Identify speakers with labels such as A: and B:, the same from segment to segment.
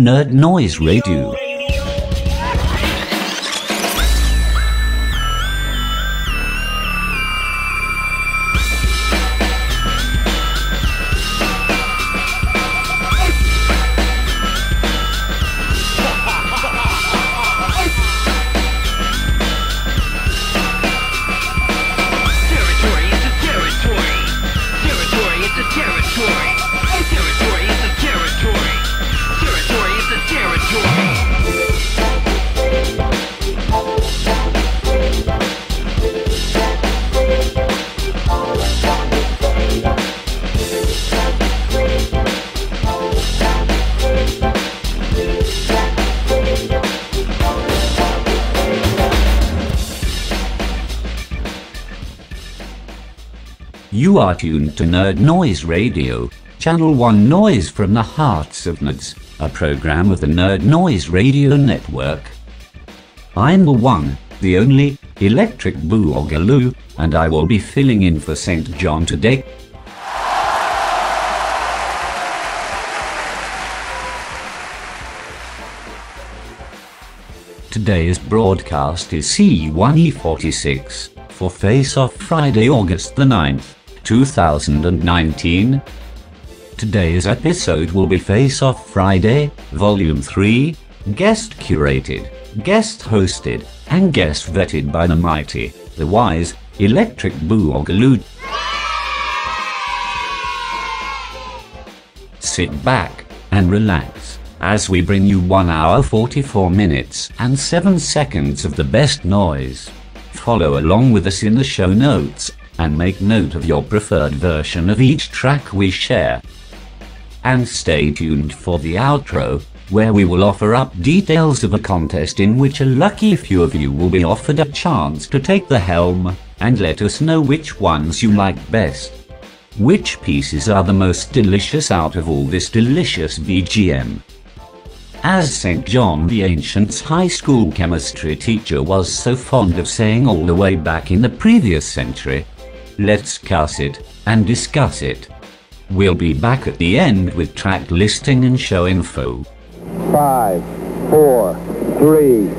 A: Nerd Noise Radio. You are tuned to Nerd Noise Radio, Channel 1 Noise from the Hearts of Nerds, a program of the Nerd Noise Radio Network. I'm the one, the only, Electric Boogaloo, and I will be filling in for St. John today. Today's broadcast is C1E46 for Face Off Friday, August the 9th, 2019. Today's episode will be Face Off Friday, Volume 3, guest curated, guest hosted, and guest vetted by the mighty, the wise, Electric Boogaloo. Sit back and relax as we bring you 1 hour 44 minutes and 7 seconds of the best noise. Follow along with us in the show notes and make note of your preferred version of each track we share. And stay tuned for the outro, where we will offer up details of a contest in which a lucky few of you will be offered a chance to take the helm and let us know which ones you like best. Which pieces are the most delicious out of all this delicious BGM? As St. John the Ancient's high school chemistry teacher was so fond of saying all the way back in the previous century, let's cuss it and discuss it. We'll be back at the end with track listing and show info.
B: Five, four, three,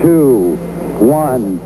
B: two, one.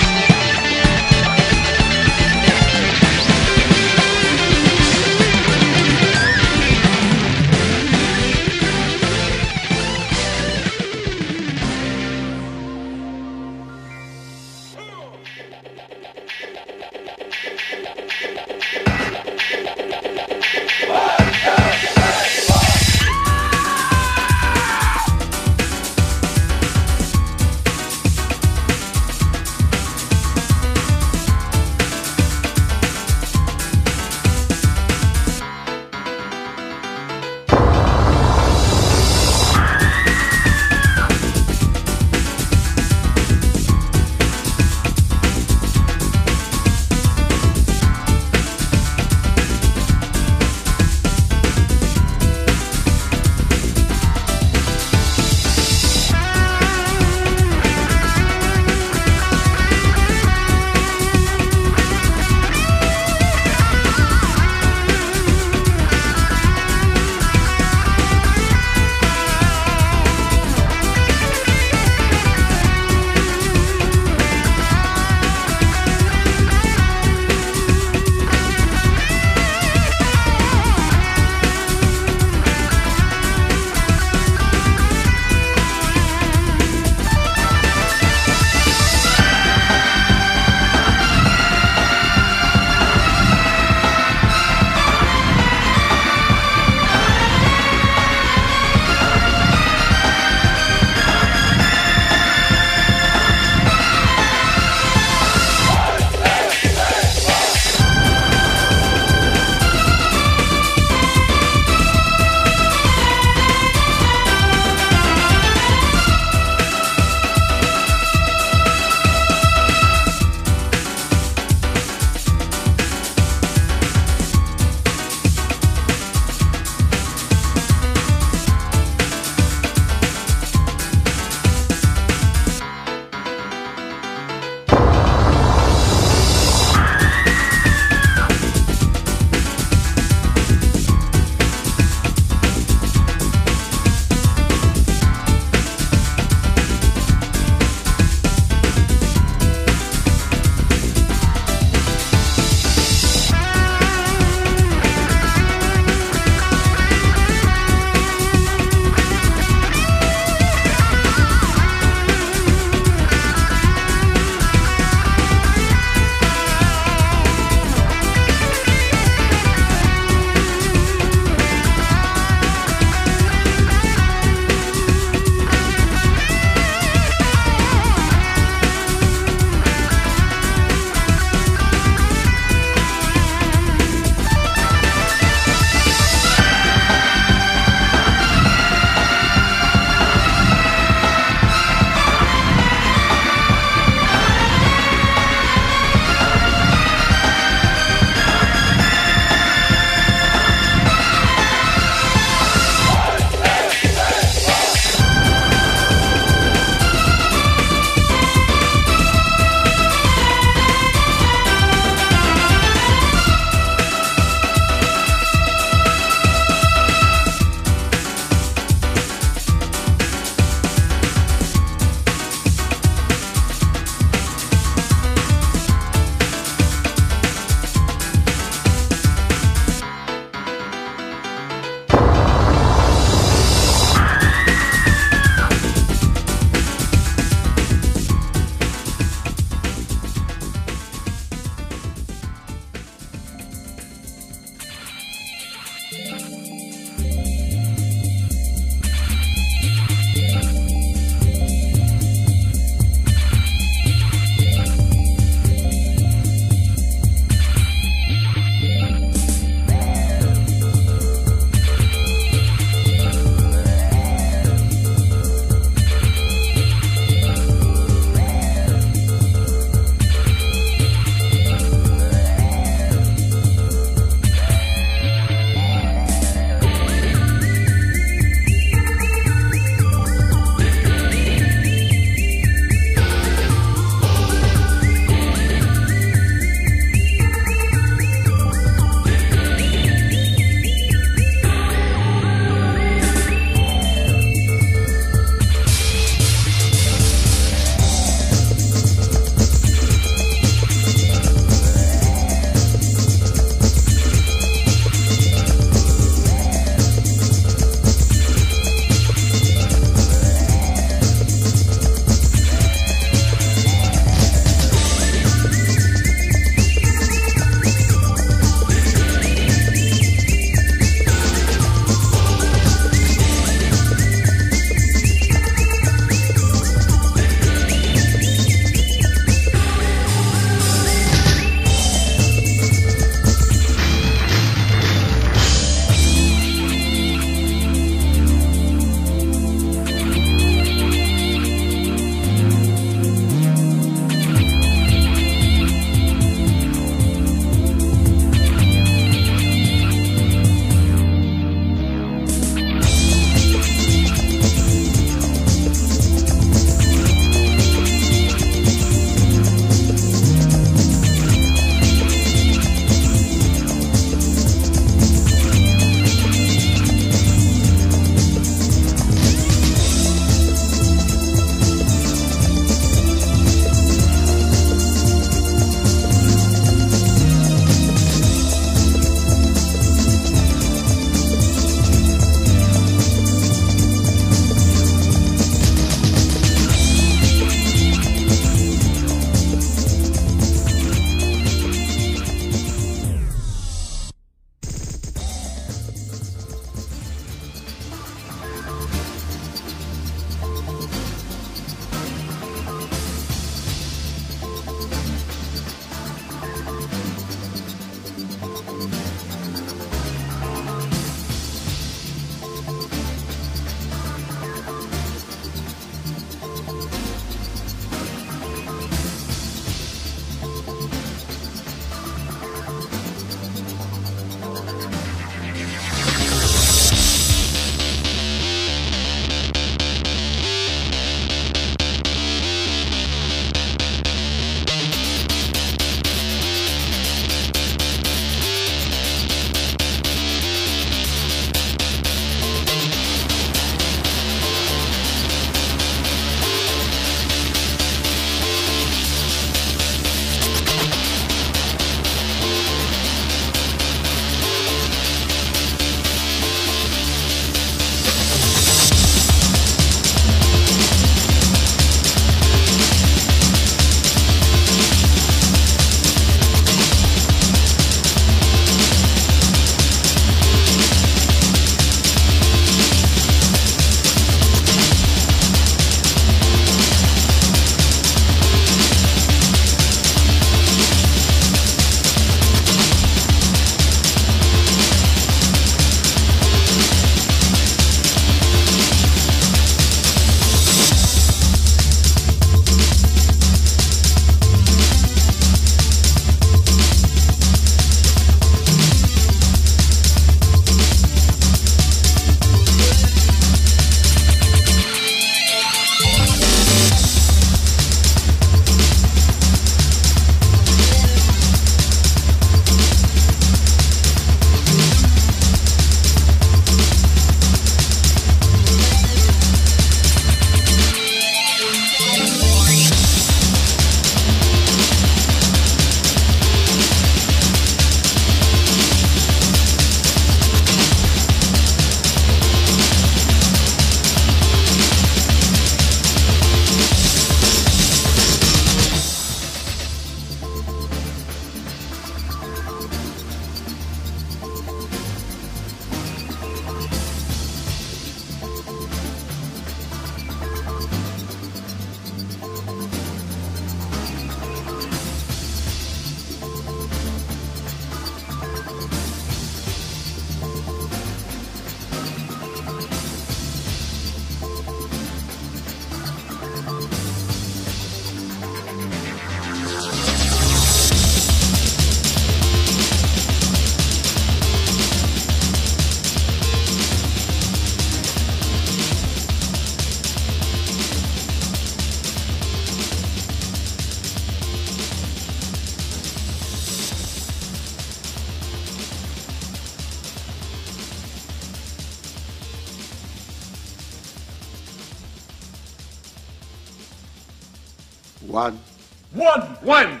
C: One,
D: One,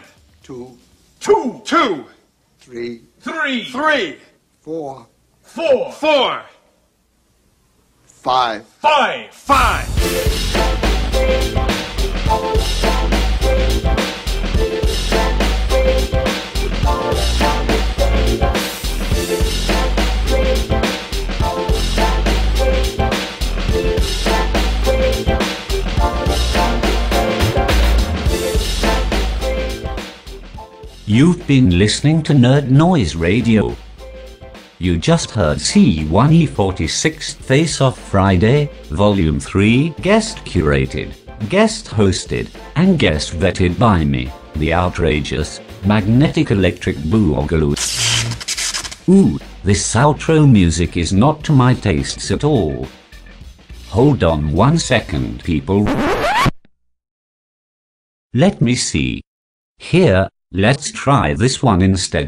A: listening to Nerd Noise Radio. You just heard C1E46 Face Off Friday, Volume 3, guest curated, guest hosted, and guest vetted by me, the outrageous, magnetic electric boogaloo. Ooh, this outro music is not to my tastes at all. Hold on one second, people. Let me see. Here, let's try this one instead.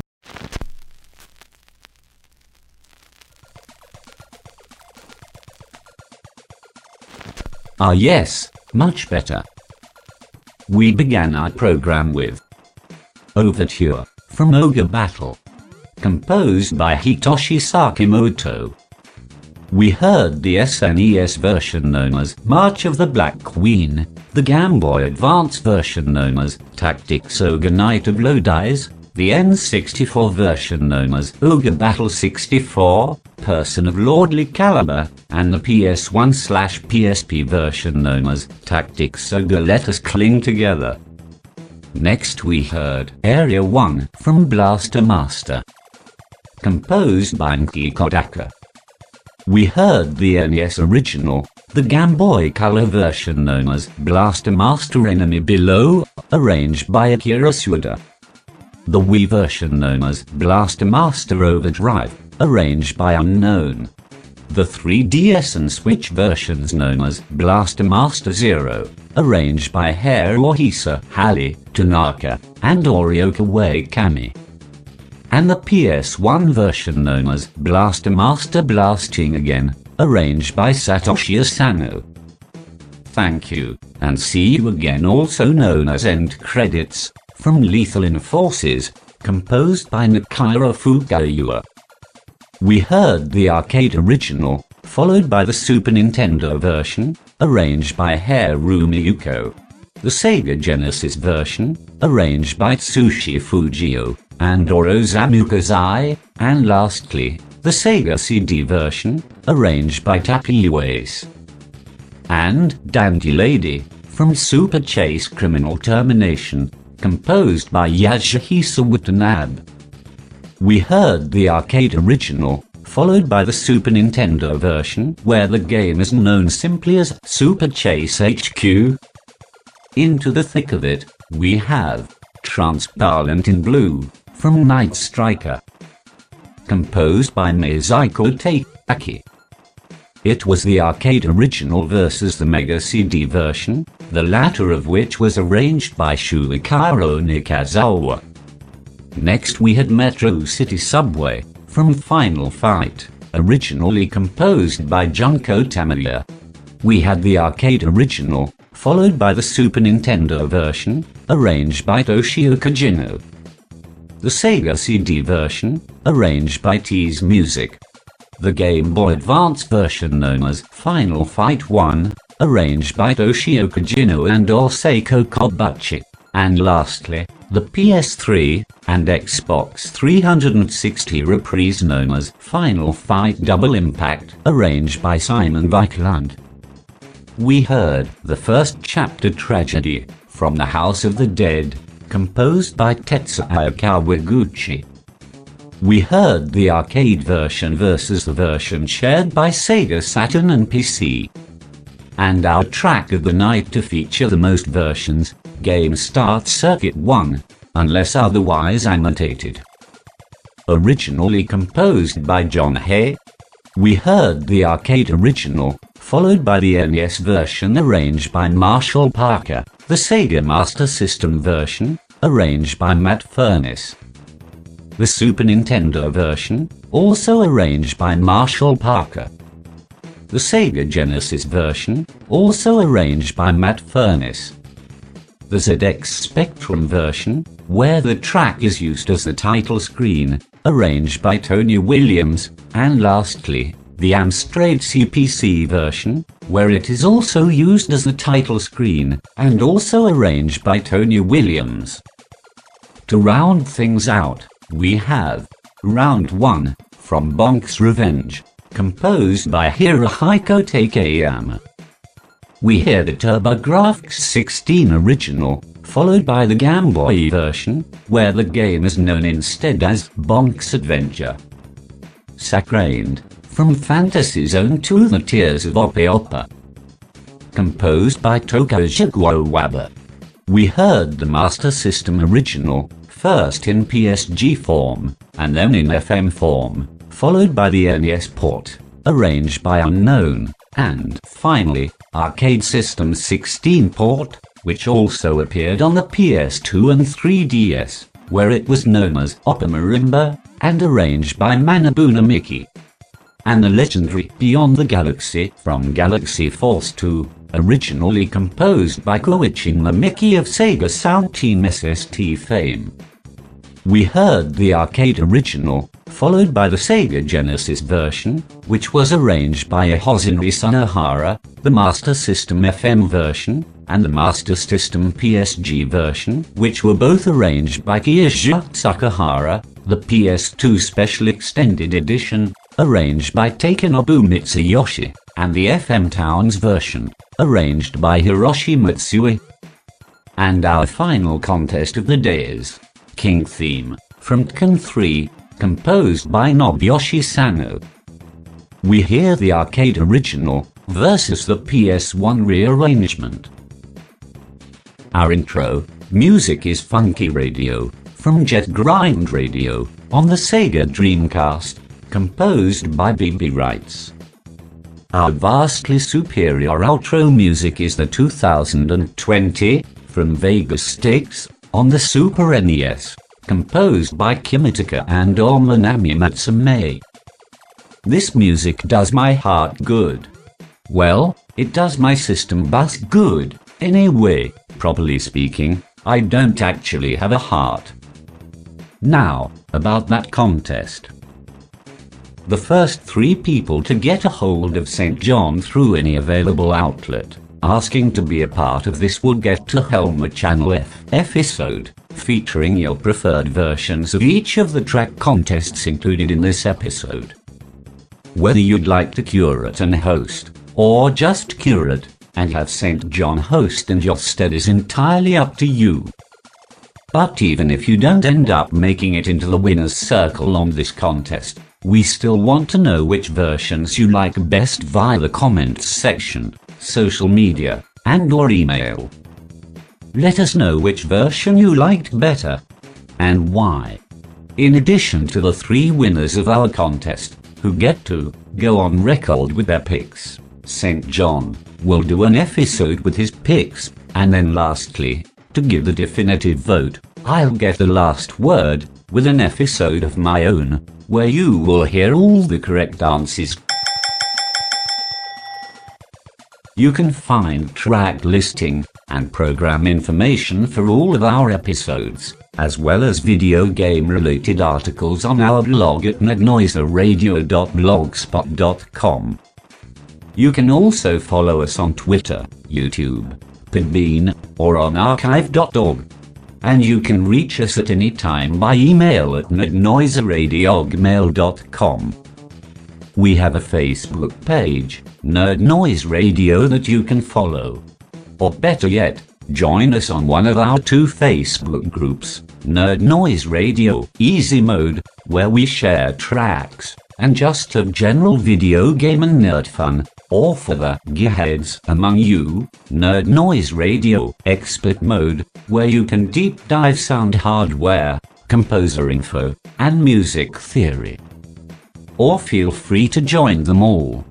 A: Ah yes, much better. We began our program with Overture from Ogre Battle, composed by Hitoshi Sakimoto. We heard the SNES version known as March of the Black Queen, the Game Boy Advance version known as Tactics Ogre Knight of Lodis, the N64 version known as Ogre Battle 64, Person of Lordly Caliber, and the PS1 slash PSP version known as Tactics Ogre Let Us Cling Together. Next we heard Area 1 from Blaster Master, composed by Naoki Kodaka. We heard the NES original, the Game Boy Color version known as Blaster Master Enemy Below, arranged by Akira Suda. The Wii version known as Blaster Master Overdrive, arranged by Unknown. The 3DS and Switch versions known as Blaster Master Zero, arranged by Haruhisa Hali, Tanaka, and Orioka Kami and the PS1 version known as Blaster Master Blasting Again, arranged by Satoshi Asano. Thank you, and see you again also known as End Credits, from Lethal Enforcers, composed by Nakira Fukawa. We heard the arcade original, followed by the Super Nintendo version, arranged by Haru Yuko. The Sega Genesis version, arranged by Tsushi Fujio and Orosamu Kozai, and lastly, the Sega CD version, arranged by Tapi Uwais. And Dandy Lady, from Super Chase Criminal Termination, composed by Yasuhisa Watanabe. We heard the arcade original, followed by the Super Nintendo version, where the game is known simply as Super Chase HQ. Into the thick of it, we have Transparent in Blue from Night Striker, composed by Meizako Takeaki. It was the arcade original versus the Mega CD version, the latter of which was arranged by Shuichiro Nikazawa. Next we had Metro City Subway, from Final Fight, originally composed by Junko Tamiya. We had the arcade original, followed by the Super Nintendo version, arranged by Toshio Kojino. The Sega CD version, arranged by Tease Music. The Game Boy Advance version known as Final Fight 1, arranged by Toshio Kojino and Oseko Kobachi. And lastly, the PS3 and Xbox 360 reprise known as Final Fight Double Impact, arranged by Simon Viklund. We heard the first chapter tragedy from the House of the Dead, composed by Tetsuya Kawaguchi. We heard the arcade version versus the version shared by Sega Saturn and PC. And our track of the night to feature the most versions, Game Start Circuit 1, unless otherwise annotated. Originally composed by John Hay, we heard the arcade original, followed by the NES version arranged by Marshall Parker, the Sega Master System version, arranged by Matt Furniss. The Super Nintendo version, also arranged by Marshall Parker. The Sega Genesis version, also arranged by Matt Furniss. the ZX Spectrum version, where the track is used as the title screen, arranged by Tony Williams, and lastly, the Amstrad CPC version, where it is also used as the title screen, and also arranged by Tony Williams. To round things out, we have Round 1 from Bonk's Revenge, composed by Hirohiko Takeyama. We hear the TurboGrafx 16 original, followed by the Game Boy version, where the game is known instead as Bonk's Adventure. Sacrained, from Fantasy Zone to the Tears of Opa-Opa. Composed by Tokuhiko Uwabo. We heard the Master System original, first in PSG form, and then in FM form, followed by the NES port, arranged by Unknown, and, finally, Arcade System 16 port, which also appeared on the PS2 and 3DS, where it was known as Opa Marimba, and arranged by Manabu Namiki. And the legendary Beyond the Galaxy from Galaxy Force 2, originally composed by Koichi Namiki of Sega Sound Team SST fame. We heard the arcade original, followed by the Sega Genesis version, which was arranged by Hirohisa Sunohara, the Master System FM version, and the Master System PSG version, which were both arranged by Kiyoshi Sakahara, the PS2 Special Extended Edition, arranged by Takenobu Mitsuyoshi, and the FM Towns version, arranged by Hiroshi Matsui. And our final contest of the day is King Theme from Tekken 3, composed by Nobuyoshi Sano. We hear the arcade original versus the PS1 rearrangement. Our intro music is Funky Radio from Jet Grind Radio on the Sega Dreamcast, composed by BB Rights. Our vastly superior outro music is the 2020 from Vegas Stakes on the Super NES, composed by Kimitaka and Omanami Matsume. This music does my heart good. Well, it does my system bus good. Anyway, properly speaking, I don't actually have a heart. Now, about that contest. The first three people to get a hold of St. John through any available outlet, asking to be a part of this will get to Helmer Channel F episode, featuring your preferred versions of each of the track contests included in this episode. Whether you'd like to curate and host, or just curate, and have St. John host in your stead is entirely up to you. But even if you don't end up making it into the winner's circle on this contest, we still want to know which versions you like best via the comments section, social media, and or email. Let us know which version you liked better, and why. In addition to the three winners of our contest, who get to go on record with their picks, St. John will do an episode with his picks, and then lastly, to give the definitive vote, I'll get the last word with an episode of my own, where you will hear all the correct answers. You can find track listing and program information for all of our episodes, as well as video game related articles on our blog at nerdnoiseradio.blogspot.com. You can also follow us on Twitter, YouTube, Podbean, or on archive.org. And you can reach us at any time by email at nerdnoiseradio@gmail.com. We have a Facebook page, Nerd Noise Radio, that you can follow. Or better yet, join us on one of our two Facebook groups, Nerd Noise Radio Easy Mode, where we share tracks and just have general video game and nerd fun, or for the gearheads among you, Nerd Noise Radio Expert Mode, where you can deep dive sound hardware, composer info, and music theory. Or feel free to join them all.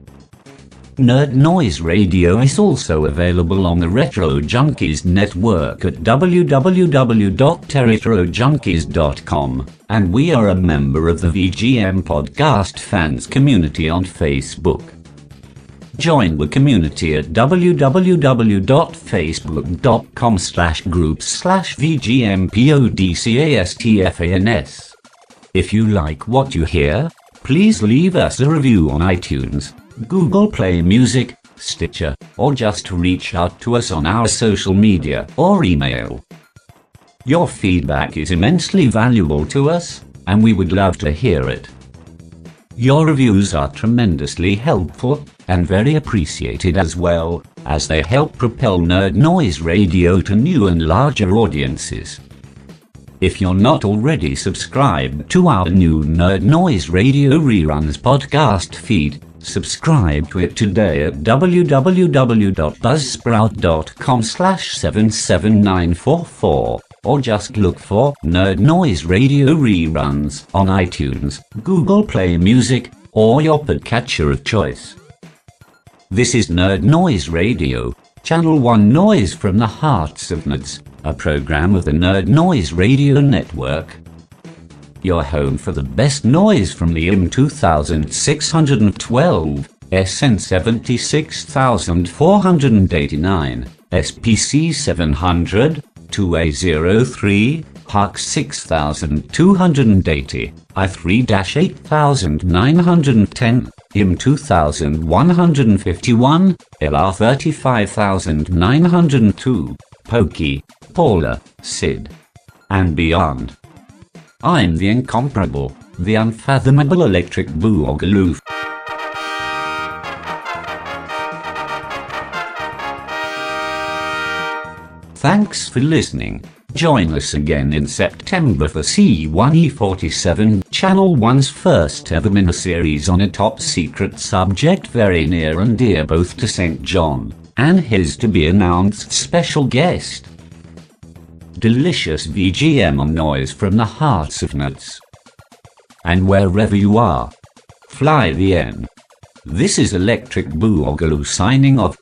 A: Nerd Noise Radio is also available on the Retro Junkies network at www.retrojunkies.com, and we are a member of the VGM Podcast Fans community on Facebook. Join the community at www.facebook.com slash groups slash VGMPODCASTFANS. If you like what you hear, please leave us a review on iTunes, Google Play Music, Stitcher, or just reach out to us on our social media or email. Your feedback is immensely valuable to us, and we would love to hear it. Your reviews are tremendously helpful and very appreciated as well, as they help propel Nerd Noise Radio to new and larger audiences. If you're not already subscribed to our new Nerd Noise Radio Reruns podcast feed, subscribe to it today at www.buzzsprout.com slash 77944 or just look for Nerd Noise Radio Reruns on iTunes, Google Play Music, or your podcatcher of choice. This is Nerd Noise Radio, Channel 1 Noise from the Hearts of Nerds, a program of the Nerd Noise Radio Network. Your home for the best noise from the YM 2612, SN 76489, SPC 700, 2A03, HuC 6280, AY-3-8910, YM 2151, LR 35902, Pokey, Paula, Sid, and beyond. I'm the incomparable, the unfathomable electric boogaloo. Thanks for listening. Join us again in September for C1E47, Channel 1's first ever miniseries on a top secret subject very near and dear both to St. John and his to be announced special guest. Delicious VGM on noise from the hearts of nuts. And wherever you are, fly the N. This is Electric Boogaloo signing off.